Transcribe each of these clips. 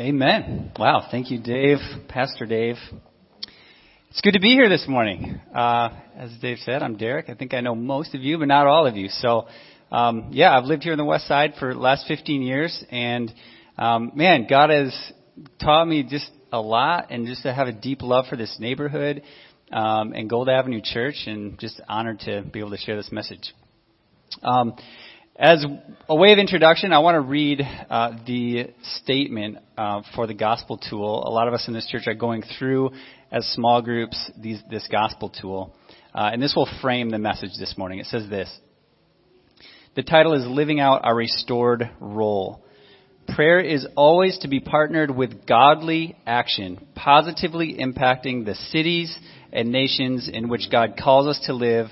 Amen. Wow. Thank you, Dave, Pastor Dave. It's good to be here this morning. Uh, as Dave said, I'm Derek. I think I know most of you, but not all of you. So, um, yeah, I've lived here in the West Side for the last 15 years, and um, man, God has taught me just a lot, and just to have a deep love for this neighborhood um, and Gold Avenue Church, and just honored to be able to share this message. Um, as a way of introduction, I want to read uh, the statement uh, for the gospel tool. A lot of us in this church are going through, as small groups, these, this gospel tool. Uh, and this will frame the message this morning. It says this The title is Living Out Our Restored Role. Prayer is always to be partnered with godly action, positively impacting the cities and nations in which God calls us to live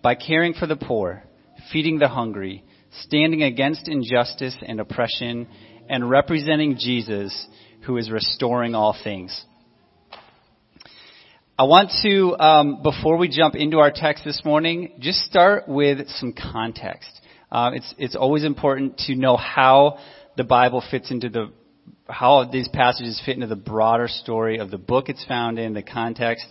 by caring for the poor, feeding the hungry, standing against injustice and oppression, and representing Jesus, who is restoring all things. I want to, um, before we jump into our text this morning, just start with some context. Uh, it's it's always important to know how the Bible fits into the how these passages fit into the broader story of the book it's found in, the context,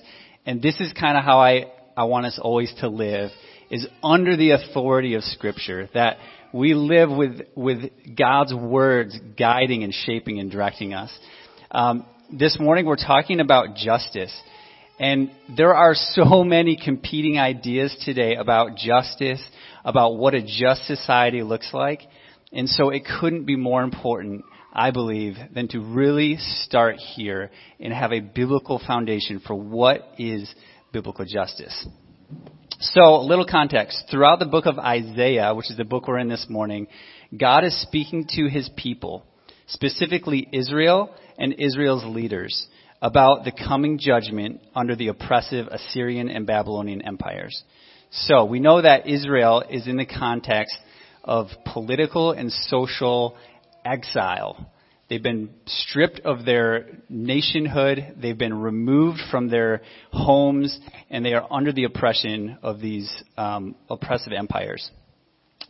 and this is kind of how I I want us always to live is under the authority of Scripture, that we live with, with God's words guiding and shaping and directing us. Um, this morning we're talking about justice. And there are so many competing ideas today about justice, about what a just society looks like. And so it couldn't be more important, I believe, than to really start here and have a biblical foundation for what is biblical justice. So, a little context. Throughout the book of Isaiah, which is the book we're in this morning, God is speaking to his people, specifically Israel and Israel's leaders, about the coming judgment under the oppressive Assyrian and Babylonian empires. So, we know that Israel is in the context of political and social exile They've been stripped of their nationhood. They've been removed from their homes, and they are under the oppression of these um, oppressive empires.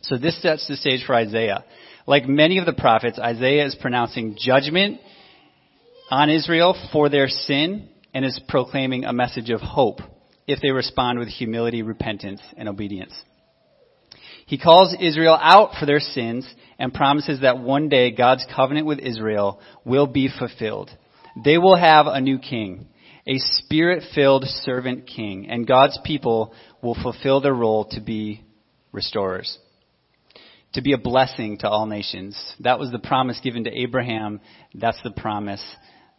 So this sets the stage for Isaiah. Like many of the prophets, Isaiah is pronouncing judgment on Israel for their sin and is proclaiming a message of hope if they respond with humility, repentance, and obedience. He calls Israel out for their sins and promises that one day God's covenant with Israel will be fulfilled. They will have a new king, a spirit filled servant king, and God's people will fulfill their role to be restorers, to be a blessing to all nations. That was the promise given to Abraham. That's the promise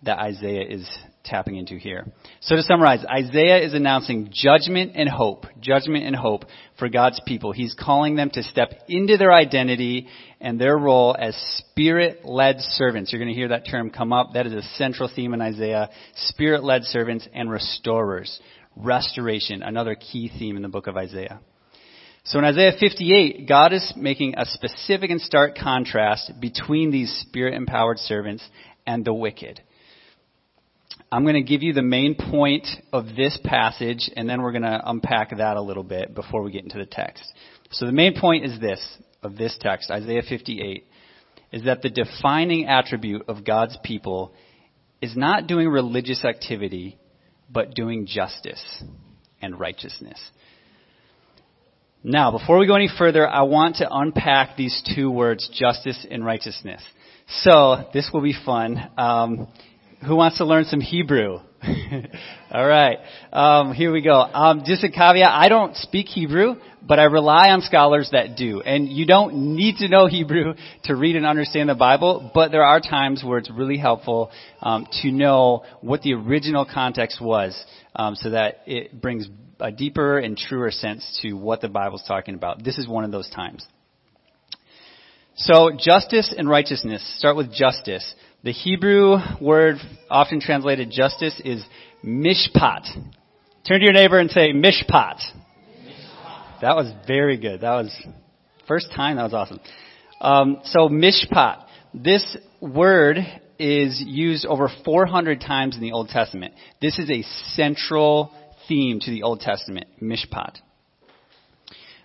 that Isaiah is tapping into here. So to summarize, Isaiah is announcing judgment and hope, judgment and hope for God's people. He's calling them to step into their identity and their role as spirit-led servants. You're going to hear that term come up. That is a central theme in Isaiah. Spirit-led servants and restorers. Restoration, another key theme in the book of Isaiah. So in Isaiah 58, God is making a specific and stark contrast between these spirit-empowered servants and the wicked. I'm going to give you the main point of this passage, and then we're going to unpack that a little bit before we get into the text. So the main point is this, of this text, Isaiah 58, is that the defining attribute of God's people is not doing religious activity, but doing justice and righteousness. Now, before we go any further, I want to unpack these two words, justice and righteousness. So, this will be fun. Um, who wants to learn some Hebrew? All right. Um, here we go. Um, just a caveat. I don't speak Hebrew, but I rely on scholars that do. And you don't need to know Hebrew to read and understand the Bible, but there are times where it's really helpful um, to know what the original context was um, so that it brings a deeper and truer sense to what the Bible's talking about. This is one of those times. So, justice and righteousness. Start with justice. The Hebrew word often translated justice is mishpat. Turn to your neighbor and say mishpat. mishpat. That was very good. That was first time. That was awesome. Um, so mishpat. This word is used over 400 times in the Old Testament. This is a central theme to the Old Testament, mishpat.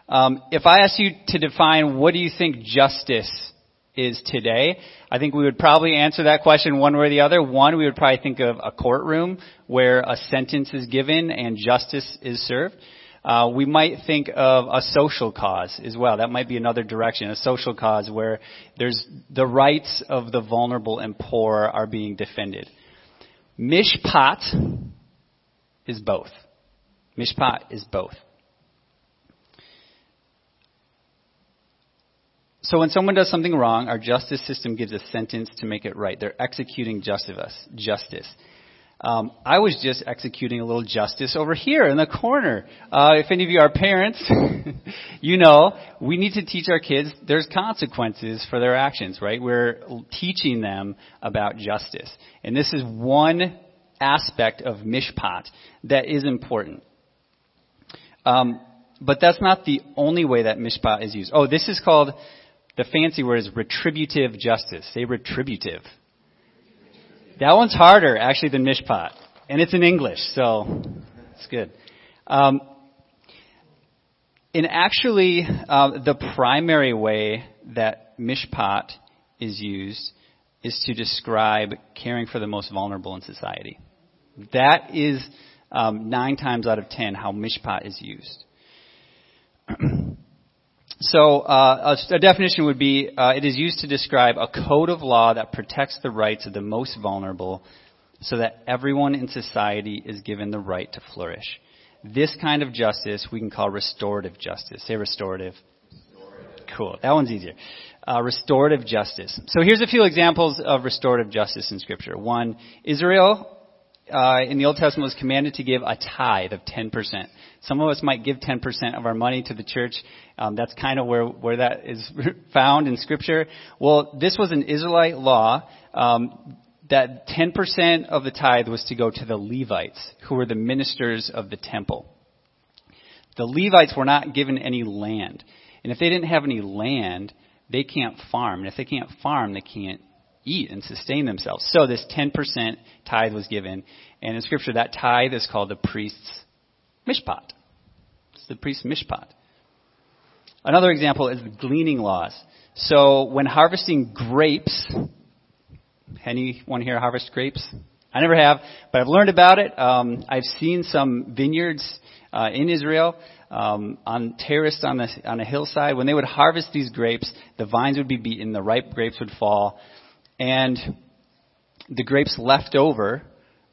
Um, if I ask you to define what do you think justice is today, I think we would probably answer that question one way or the other. One, we would probably think of a courtroom where a sentence is given and justice is served. Uh, we might think of a social cause as well. That might be another direction, a social cause where there's the rights of the vulnerable and poor are being defended. Mishpat is both. Mishpat is both. So when someone does something wrong, our justice system gives a sentence to make it right. They're executing justice. Um, I was just executing a little justice over here in the corner. Uh, if any of you are parents, you know we need to teach our kids there's consequences for their actions, right? We're teaching them about justice, and this is one aspect of mishpat that is important. Um, but that's not the only way that mishpat is used. Oh, this is called the fancy word is retributive justice. Say retributive. That one's harder actually than mishpat, and it's in English, so it's good. Um, and actually, uh, the primary way that mishpat is used is to describe caring for the most vulnerable in society. That is um, nine times out of ten how mishpat is used. So uh, a, a, definition would be uh, it is used to describe a code of law that protects the rights of the most vulnerable so that everyone in society is given the right to flourish. This kind of justice we can call restorative justice. Say restorative. restorative. Cool. That one's easier. Uh, restorative justice. So here's a few examples of restorative justice in Scripture. One, Israel uh, in the Old Testament was commanded to give a tithe of 10%. Some of us might give 10% of our money to the church. Um, that's kind of where, where that is found in Scripture. Well, this was an Israelite law um, that 10% of the tithe was to go to the Levites, who were the ministers of the temple. The Levites were not given any land. And if they didn't have any land, they can't farm. And if they can't farm, they can't eat and sustain themselves. So this 10% tithe was given. And in scripture, that tithe is called the priest's mishpat. It's the priest's mishpat. Another example is the gleaning laws. So when harvesting grapes, anyone here harvest grapes? I never have, but I've learned about it. Um, I've seen some vineyards uh, in Israel um, on terraced on the on a hillside. When they would harvest these grapes, the vines would be beaten, the ripe grapes would fall, and the grapes left over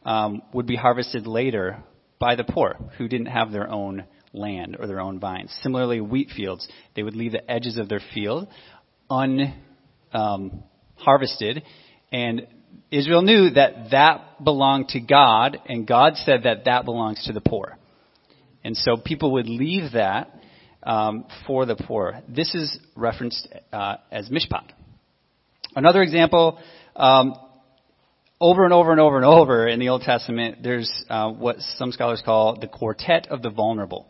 um, would be harvested later by the poor who didn't have their own land or their own vines. Similarly, wheat fields, they would leave the edges of their field unharvested, um, and Israel knew that that belonged to God, and God said that that belongs to the poor. And so people would leave that um, for the poor. This is referenced uh, as mishpat. Another example, um, over and over and over and over in the Old Testament, there's uh, what some scholars call the quartet of the vulnerable.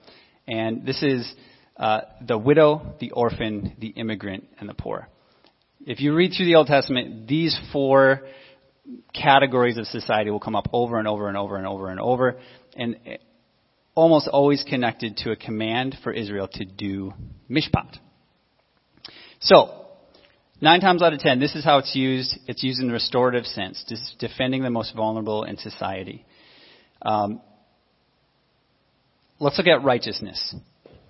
And this is uh, the widow, the orphan, the immigrant, and the poor. If you read through the Old Testament, these four categories of society will come up over and over and over and over and over, and almost always connected to a command for Israel to do mishpat. So, Nine times out of ten, this is how it's used. It's used in a restorative sense, just defending the most vulnerable in society. Um, let's look at righteousness.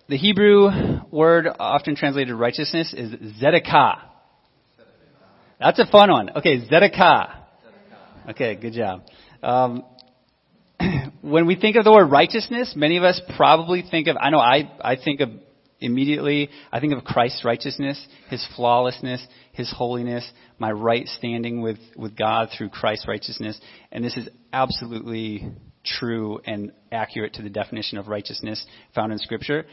The Hebrew word often translated righteousness is zedekah. That's a fun one. Okay, zedekah. Okay, good job. Um, when we think of the word righteousness, many of us probably think of, I know I, I think of immediately, I think of Christ's righteousness, His flawlessness, His holiness, my right standing with, with God through Christ's righteousness. And this is absolutely true and accurate to the definition of righteousness found in Scripture.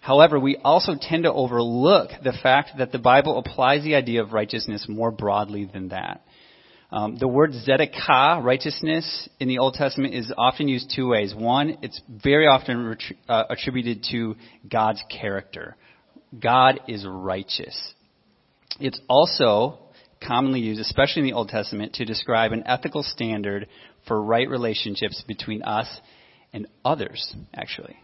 However, we also tend to overlook the fact that the Bible applies the idea of righteousness more broadly than that. Um, the word zedekah, righteousness, in the Old Testament is often used two ways. One, it's very often uh, attributed to God's character. God is righteous. It's also commonly used, especially in the Old Testament, to describe an ethical standard for right relationships between us and others, actually.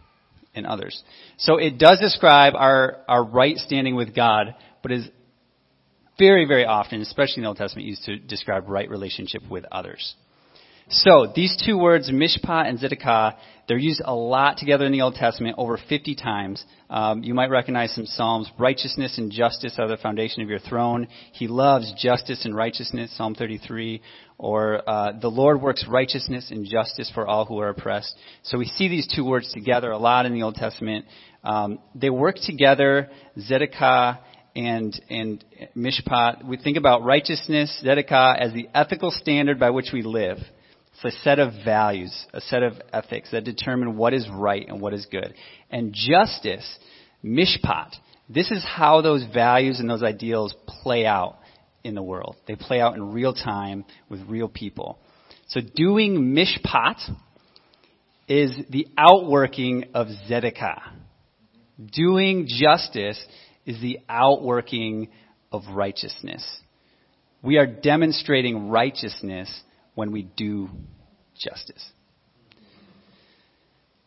And others. So it does describe our, our right standing with God, but is very, very often, especially in the Old Testament, used to describe right relationship with others. So these two words, mishpat and tzedakah, they're used a lot together in the Old Testament, over 50 times. Um, you might recognize some psalms. Righteousness and justice are the foundation of your throne. He loves justice and righteousness, Psalm 33. Or uh, the Lord works righteousness and justice for all who are oppressed. So we see these two words together a lot in the Old Testament. Um, they work together, tzedakah and and mishpat. We think about righteousness, tzedakah, as the ethical standard by which we live. It's a set of values, a set of ethics that determine what is right and what is good. And justice, mishpat, this is how those values and those ideals play out in the world. They play out in real time with real people. So doing mishpat is the outworking of tzedakah. Doing justice is the outworking of righteousness. We are demonstrating righteousness when we do justice.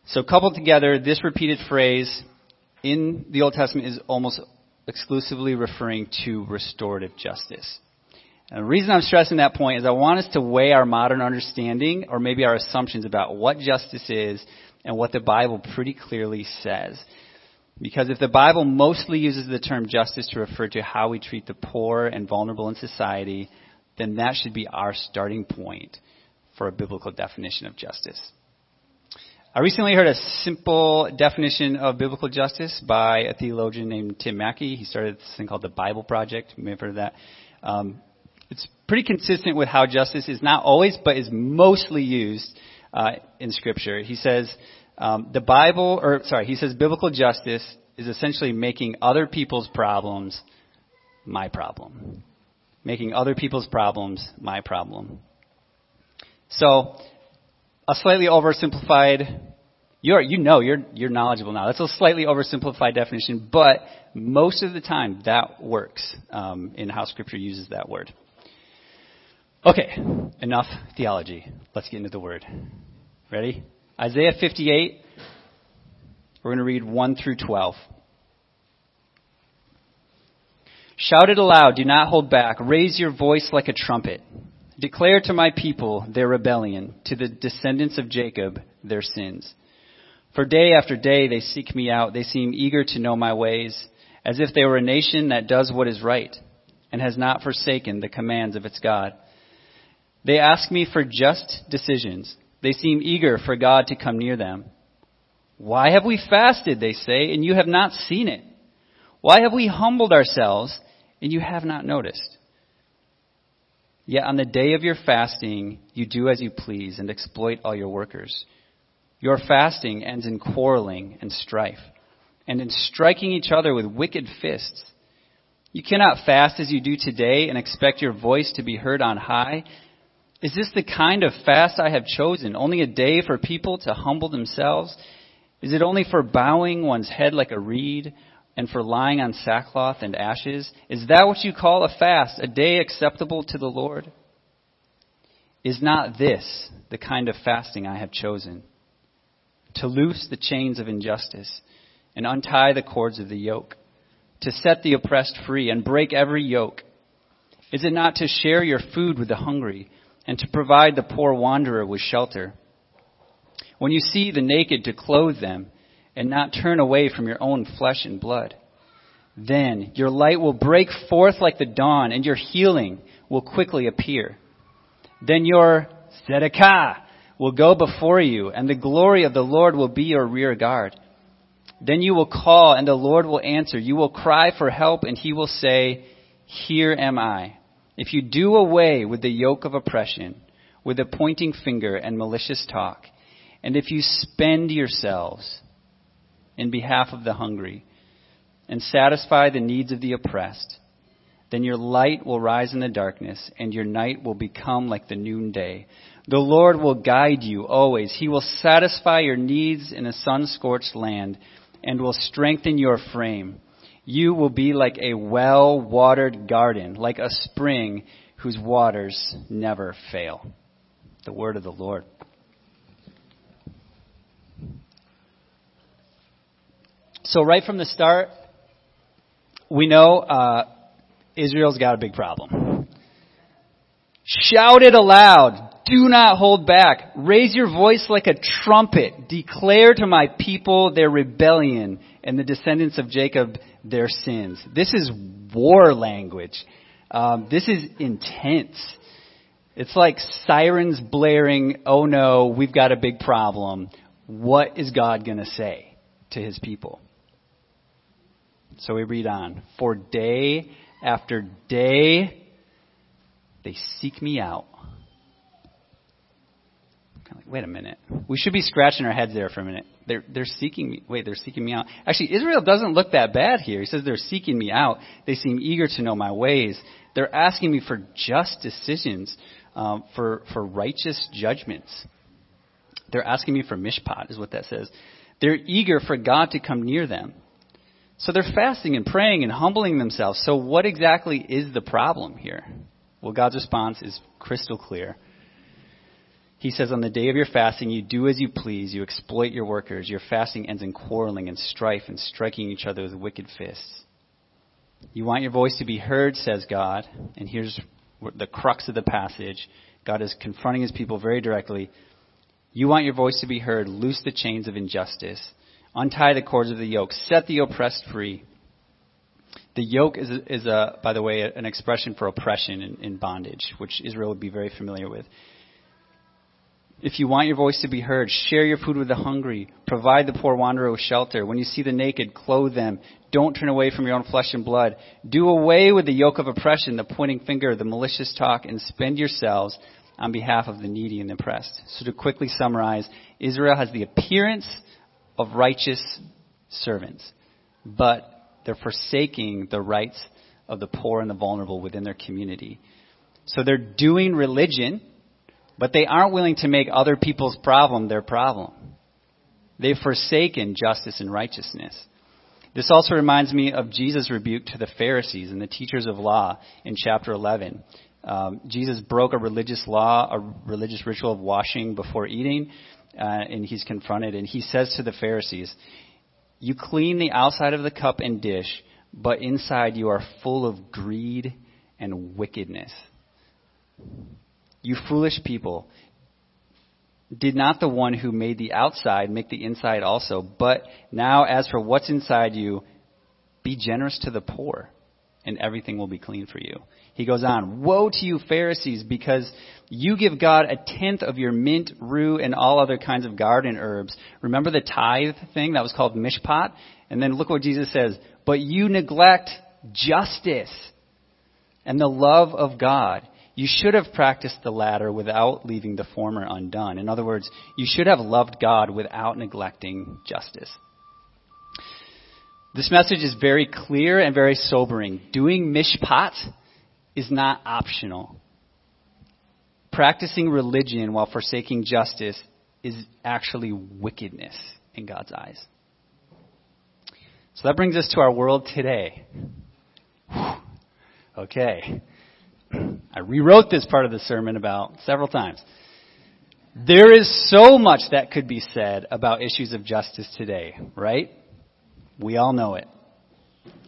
So, coupled together, this repeated phrase in the Old Testament is almost exclusively referring to restorative justice. And the reason I'm stressing that point is I want us to weigh our modern understanding or maybe our assumptions about what justice is and what the Bible pretty clearly says. Because if the Bible mostly uses the term justice to refer to how we treat the poor and vulnerable in society, then that should be our starting point for a biblical definition of justice. I recently heard a simple definition of biblical justice by a theologian named Tim Mackie. He started this thing called the Bible Project. You may have heard of that. Um, it's pretty consistent with how justice is not always, but is mostly used uh, in Scripture. He says um, the Bible, or sorry, he says biblical justice is essentially making other people's problems my problem making other people's problems my problem. So, a slightly oversimplified, you're, you know, you're, you're knowledgeable now. That's a slightly oversimplified definition, but most of the time that works um, in how Scripture uses that word. Okay, enough theology. Let's get into the word. Ready? Isaiah 58. We're going to read 1 through 12. Shout it aloud, do not hold back. Raise your voice like a trumpet. Declare to my people their rebellion, to the descendants of Jacob their sins. For day after day they seek me out. They seem eager to know my ways, as if they were a nation that does what is right and has not forsaken the commands of its God. They ask me for just decisions. They seem eager for God to come near them. Why have we fasted, they say, and you have not seen it? Why have we humbled ourselves and you have not noticed. Yet on the day of your fasting, you do as you please and exploit all your workers. Your fasting ends in quarreling and strife, and in striking each other with wicked fists. You cannot fast as you do today and expect your voice to be heard on high. Is this the kind of fast I have chosen? Only a day for people to humble themselves? Is it only for bowing one's head like a reed? and for lying on sackcloth and ashes? Is that what you call a fast, a day acceptable to the Lord? Is not this the kind of fasting I have chosen? To loose the chains of injustice and untie the cords of the yoke, to set the oppressed free and break every yoke? Is it not to share your food with the hungry and to provide the poor wanderer with shelter? When you see the naked, to clothe them and not turn away from your own flesh and blood. Then your light will break forth like the dawn, and your healing will quickly appear. Then your tzedakah will go before you, and the glory of the Lord will be your rear guard. Then you will call, and the Lord will answer. You will cry for help, and he will say, Here am I. If you do away with the yoke of oppression, with the pointing finger and malicious talk, and if you spend yourselves in behalf of the hungry and satisfy the needs of the oppressed, then your light will rise in the darkness and your night will become like the noonday. The Lord will guide you always. He will satisfy your needs in a sun scorched land and will strengthen your frame. You will be like a well watered garden, like a spring whose waters never fail. The word of the Lord. So right from the start, we know uh, Israel's got a big problem. Shout it aloud. Do not hold back. Raise your voice like a trumpet. Declare to my people their rebellion and the descendants of Jacob their sins. This is war language. Um, this is intense. It's like sirens blaring, oh no, we've got a big problem. What is God going to say to his people? So we read on. For day after day, they seek me out. Wait a minute. We should be scratching our heads there for a minute. They're, they're seeking me. Wait, they're seeking me out. Actually, Israel doesn't look that bad here. He says they're seeking me out. They seem eager to know my ways. They're asking me for just decisions um, for, for righteous judgments. They're asking me for mishpat, is what that says. They're eager for God to come near them. So they're fasting and praying and humbling themselves. So what exactly is the problem here? Well, God's response is crystal clear. He says, On the day of your fasting, you do as you please. You exploit your workers. Your fasting ends in quarreling and strife and striking each other with wicked fists. You want your voice to be heard, says God. And here's the crux of the passage. God is confronting his people very directly. You want your voice to be heard. Loose the chains of injustice. Untie the cords of the yoke. Set the oppressed free. The yoke is, is a, by the way, an expression for oppression and bondage, which Israel would be very familiar with. If you want your voice to be heard, share your food with the hungry. Provide the poor wanderer with shelter. When you see the naked, clothe them. Don't turn away from your own flesh and blood. Do away with the yoke of oppression, the pointing finger, the malicious talk, and spend yourselves on behalf of the needy and the oppressed. So to quickly summarize, Israel has the appearance of righteous servants, but they're forsaking the rights of the poor and the vulnerable within their community. So they're doing religion but they aren't willing to make other people's problem their problem. They've forsaken justice and righteousness. This also reminds me of Jesus' rebuke to the Pharisees and the teachers of law in chapter 11. Um, Jesus broke a religious law, a religious ritual of washing before eating, uh, and he's confronted. And he says to the Pharisees, You clean the outside of the cup and dish, but inside you are full of greed and wickedness. You foolish people, did not the one who made the outside make the inside also? But now, as for what's inside you, be generous to the poor, and everything will be clean for you. He goes on, Woe to you, Pharisees, because you give God a tenth of your mint, rue, and all other kinds of garden herbs. Remember the tithe thing that was called mishpat? And then look what Jesus says, But you neglect justice and the love of God. You should have practiced the latter without leaving the former undone. In other words, you should have loved God without neglecting justice. This message is very clear and very sobering. Doing mishpat is not optional. Practicing religion while forsaking justice is actually wickedness in God's eyes. So that brings us to our world today. Whew. Okay. I rewrote this part of the sermon about several times. There is so much that could be said about issues of justice today, right? We all know it.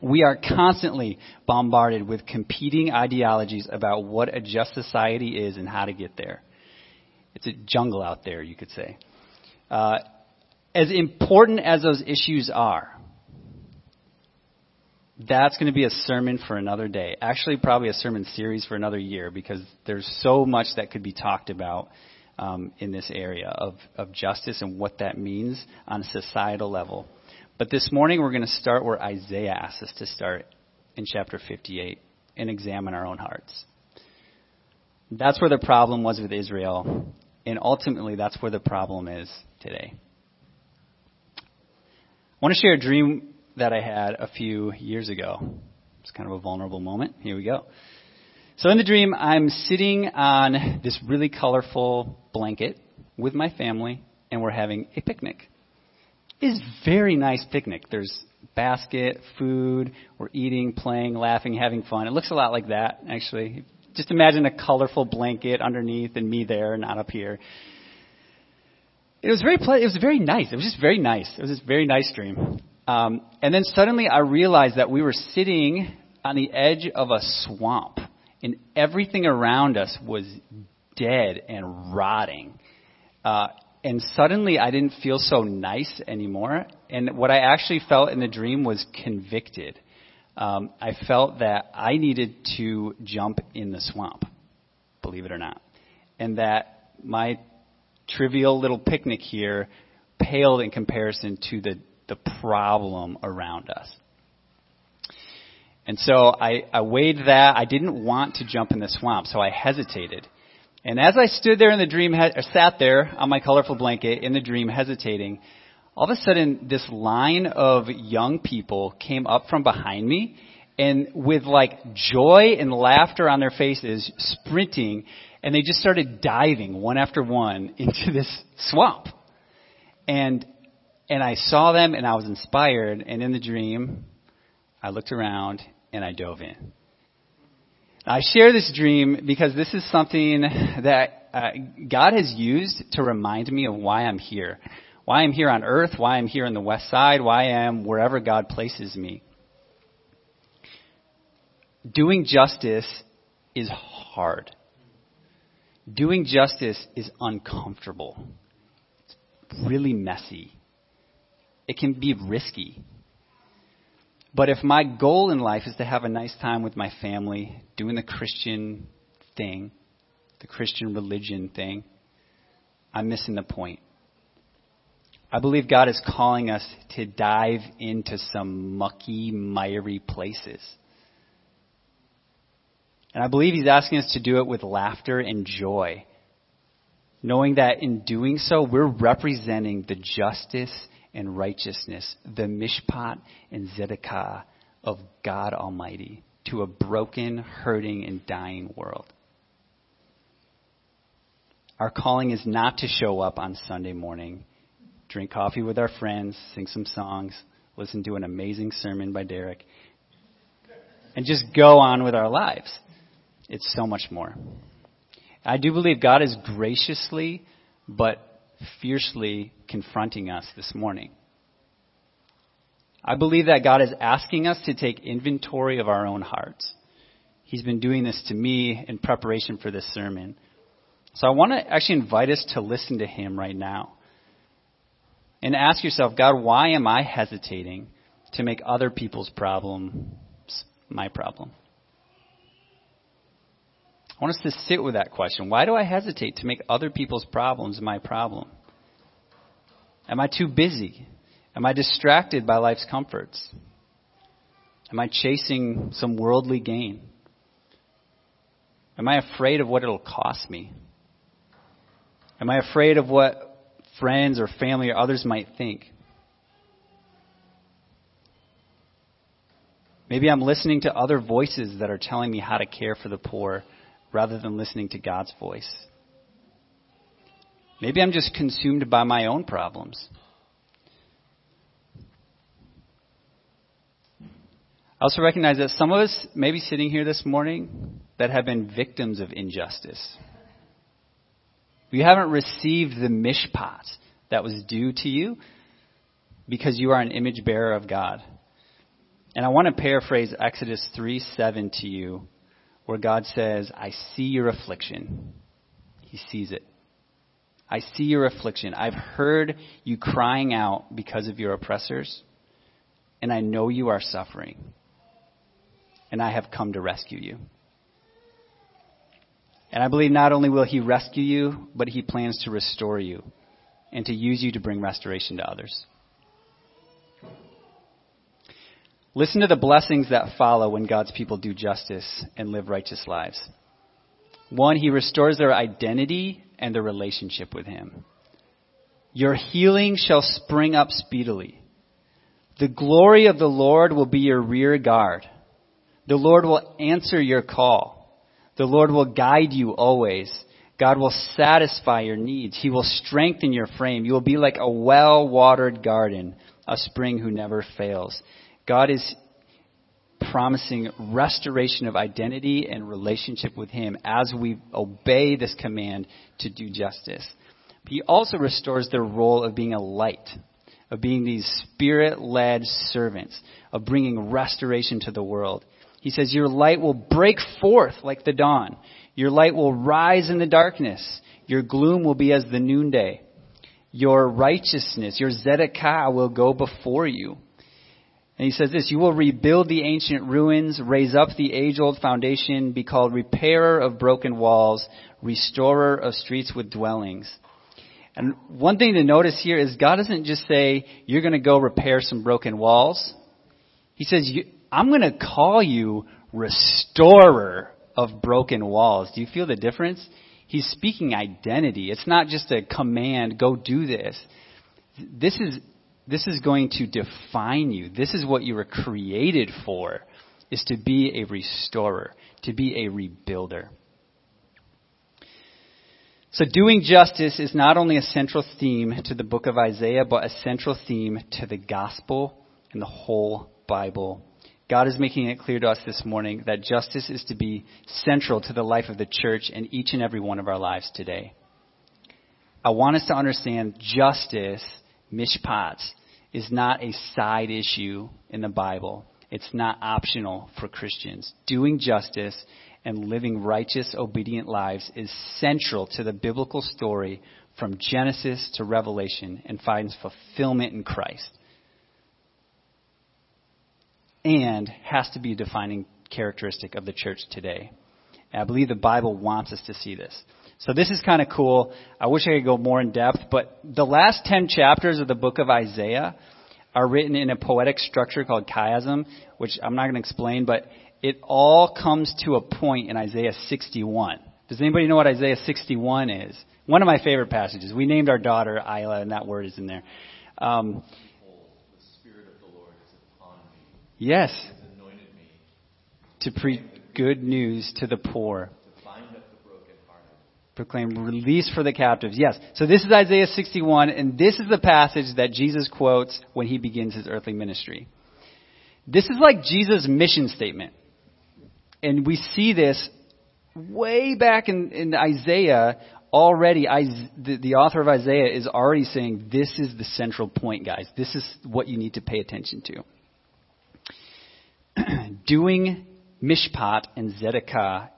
We are constantly bombarded with competing ideologies about what a just society is and how to get there. It's a jungle out there, you could say. Uh, as important as those issues are, that's going to be a sermon for another day. Actually, probably a sermon series for another year because there's so much that could be talked about um, in this area of, of justice and what that means on a societal level. But this morning, we're going to start where Isaiah asks us to start in chapter 58 and examine our own hearts. That's where the problem was with Israel, and ultimately, that's where the problem is today. I want to share a dream that I had a few years ago. It's kind of a vulnerable moment. Here we go. So in the dream, I'm sitting on this really colorful blanket with my family, and we're having a picnic. It's very nice picnic. There's basket, food, we're eating, playing, laughing, having fun. It looks a lot like that, actually. Just imagine a colorful blanket underneath and me there, not up here. It was very ple- it was very nice. It was just very nice. It was just very nice dream. Um, and then suddenly I realized that we were sitting on the edge of a swamp, and everything around us was dead and rotting. Uh, and suddenly I didn't feel so nice anymore. And what I actually felt in the dream was convicted. Um, I felt that I needed to jump in the swamp, believe it or not. And that my trivial little picnic here paled in comparison to the, the problem around us. And so I, I weighed that. I didn't want to jump in the swamp, so I hesitated. And as I stood there in the dream, or sat there on my colorful blanket in the dream, hesitating, all of a sudden this line of young people came up from behind me and with like joy and laughter on their faces, sprinting, and they just started diving one after one into this swamp. And, and I saw them and I was inspired, and in the dream, I looked around and I dove in. I share this dream because this is something that uh, God has used to remind me of why I'm here. Why I'm here on earth, why I'm here on the west side, why I am wherever God places me. Doing justice is hard. Doing justice is uncomfortable. It's really messy. It can be risky. But if my goal in life is to have a nice time with my family, doing the Christian thing, the Christian religion thing, I'm missing the point. I believe God is calling us to dive into some mucky, miry places. And I believe He's asking us to do it with laughter and joy, knowing that in doing so, we're representing the justice and righteousness, the mishpat and tzedakah of God Almighty to a broken, hurting, and dying world. Our calling is not to show up on Sunday morning, drink coffee with our friends, sing some songs, listen to an amazing sermon by Derek, and just go on with our lives. It's so much more. I do believe God is graciously but fiercely confronting us this morning. I believe that God is asking us to take inventory of our own hearts. He's been doing this to me in preparation for this sermon. So I want to actually invite us to listen to Him right now. And ask yourself, God, why am I hesitating to make other people's problems my problem? I want us to sit with that question. Why do I hesitate to make other people's problems my problem? Am I too busy? Am I distracted by life's comforts? Am I chasing some worldly gain? Am I afraid of what it'll cost me? Am I afraid of what friends or family or others might think? Maybe I'm listening to other voices that are telling me how to care for the poor rather than listening to God's voice. Maybe I'm just consumed by my own problems. I also recognize that some of us may be sitting here this morning that have been victims of injustice. You haven't received the mishpat that was due to you because you are an image bearer of God. And I want to paraphrase Exodus 3 7 to you where God says, I see your affliction. He sees it. I see your affliction. I've heard you crying out because of your oppressors, and I know you are suffering. And I have come to rescue you. And I believe not only will He rescue you, but He plans to restore you and to use you to bring restoration to others. Listen to the blessings that follow when God's people do justice and live righteous lives. One, He restores their identity and their relationship with Him. Your healing shall spring up speedily. The glory of the Lord will be your rear guard. The Lord will answer your call. The Lord will guide you always. God will satisfy your needs. He will strengthen your frame. You will be like a well watered garden, a spring who never fails. God is promising restoration of identity and relationship with Him as we obey this command to do justice. He also restores their role of being a light, of being these spirit led servants, of bringing restoration to the world. He says, Your light will break forth like the dawn. Your light will rise in the darkness. Your gloom will be as the noonday. Your righteousness, your tzedakah will go before you. And he says this, you will rebuild the ancient ruins, raise up the age-old foundation, be called repairer of broken walls, restorer of streets with dwellings. And one thing to notice here is God doesn't just say, you're going to go repair some broken walls. He says, I'm going to call you restorer of broken walls. Do you feel the difference? He's speaking identity. It's not just a command, go do this. This is, this is going to define you. This is what you were created for, is to be a restorer, to be a rebuilder. So doing justice is not only a central theme to the book of Isaiah, but a central theme to the gospel and the whole Bible. God is making it clear to us this morning that justice is to be central to the life of the church and each and every one of our lives today. I want us to understand justice, mishpat, is not a side issue in the Bible. It's not optional for Christians. Doing justice and living righteous, obedient lives is central to the biblical story from Genesis to Revelation and finds fulfillment in Christ and has to be a defining characteristic of the church today. And I believe the Bible wants us to see this. So this is kind of cool. I wish I could go more in depth, but the last 10 chapters of the book of Isaiah are written in a poetic structure called chiasm, which I'm not going to explain, but it all comes to a point in Isaiah 61. Does anybody know what Isaiah 61 is? One of my favorite passages. We named our daughter Isla, and that word is in there. Um, Yes. To preach good news to the poor. Proclaim release for the captives. Yes. So this is Isaiah 61, and this is the passage that Jesus quotes when he begins his earthly ministry. This is like Jesus' mission statement. And we see this way back in, in Isaiah already. I, the, the author of Isaiah is already saying this is the central point, guys. This is what you need to pay attention to. doing mishpat and tzedakah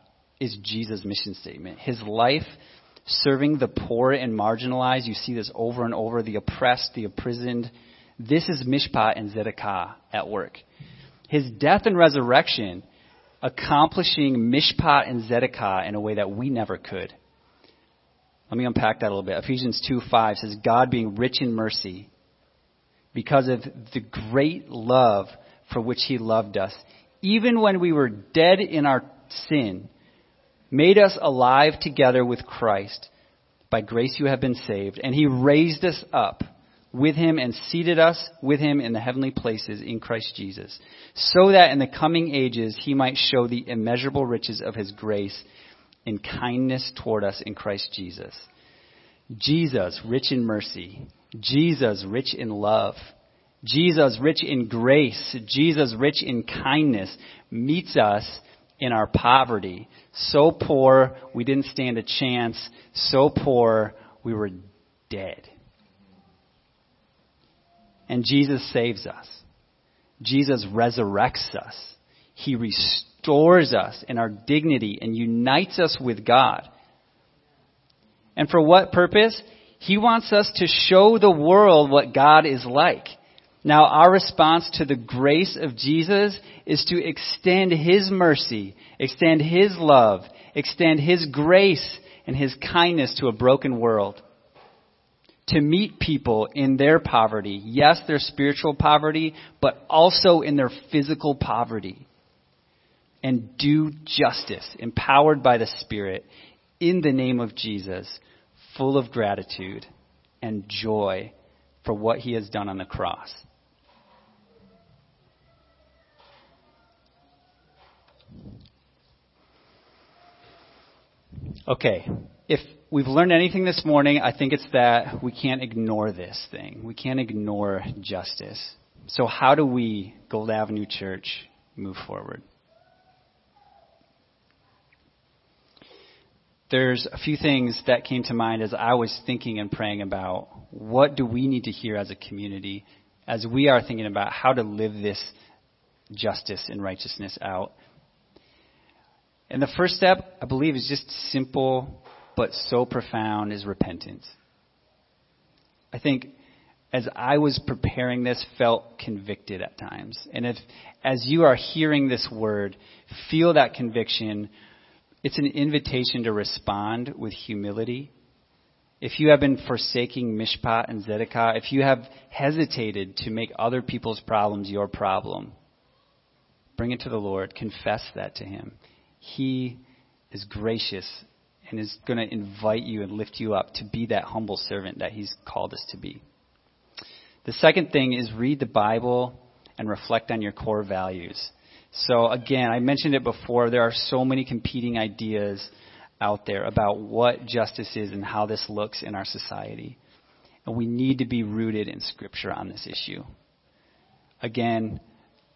is Jesus' mission statement. His life serving the poor and marginalized. You see this over and over the oppressed, the imprisoned. This is mishpat and tzedakah at work. His death and resurrection accomplishing mishpat and tzedakah in a way that we never could. Let me unpack that a little bit. Ephesians 2 5 says, God being rich in mercy, because of the great love for which he loved us, even when we were dead in our sin, made us alive together with Christ. By grace you have been saved. And he raised us up with him and seated us with him in the heavenly places in Christ Jesus, so that in the coming ages he might show the immeasurable riches of his grace in kindness toward us in Christ Jesus. Jesus, rich in mercy. Jesus, rich in love. Jesus, rich in grace, Jesus, rich in kindness, meets us in our poverty. So poor, we didn't stand a chance. So poor, we were dead. And Jesus saves us. Jesus resurrects us. He restores us in our dignity and unites us with God. And for what purpose? He wants us to show the world what God is like. Now, our response to the grace of Jesus is to extend His mercy, extend His love, extend His grace and His kindness to a broken world. To meet people in their poverty. Yes, their spiritual poverty, but also in their physical poverty. And do justice, empowered by the Spirit, in the name of Jesus, full of gratitude and joy for what He has done on the cross. Okay, if we've learned anything this morning, I think it's that we can't ignore this thing. We can't ignore justice. So, how do we, Gold Avenue Church, move forward? There's a few things that came to mind as I was thinking and praying about what do we need to hear as a community as we are thinking about how to live this justice and righteousness out And the first step, I believe, is just simple but so profound is repentance. I think as I was preparing this, felt convicted at times. And if, as you are hearing this word, feel that conviction, it's an invitation to respond with humility. If you have been forsaking Mishpat and Zedekah, if you have hesitated to make other people's problems your problem, bring it to the Lord. Confess that to Him. He is gracious and is going to invite you and lift you up to be that humble servant that He's called us to be. The second thing is read the Bible and reflect on your core values. So again, I mentioned it before, there are so many competing ideas out there about what justice is and how this looks in our society. And we need to be rooted in Scripture on this issue. Again,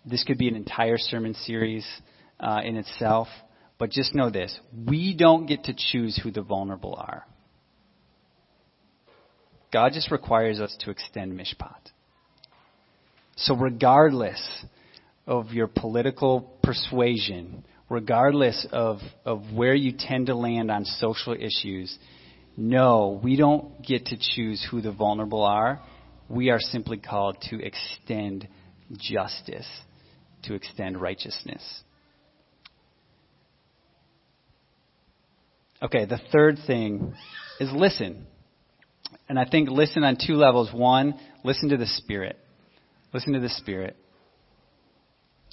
this could be an entire sermon series uh, in itself. But just know this we don't get to choose who the vulnerable are. God just requires us to extend mishpat. So, regardless of your political persuasion, regardless of, of where you tend to land on social issues, no, we don't get to choose who the vulnerable are. We are simply called to extend justice, to extend righteousness. Okay, the third thing is listen. And I think listen on two levels. One, listen to the Spirit. Listen to the Spirit.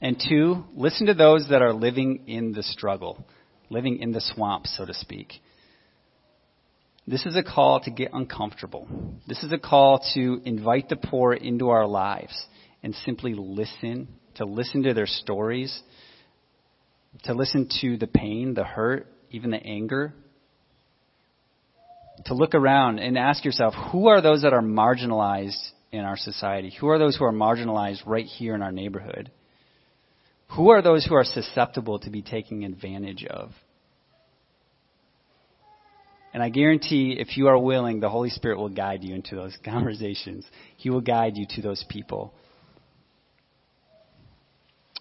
And two, listen to those that are living in the struggle, living in the swamp, so to speak. This is a call to get uncomfortable. This is a call to invite the poor into our lives and simply listen, to listen to their stories, to listen to the pain, the hurt, even the anger. To look around and ask yourself, who are those that are marginalized in our society? Who are those who are marginalized right here in our neighborhood? Who are those who are susceptible to be taken advantage of? And I guarantee if you are willing, the Holy Spirit will guide you into those conversations. He will guide you to those people.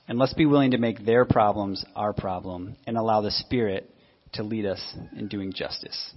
And let's be willing to make their problems our problem and allow the Spirit to lead us in doing justice.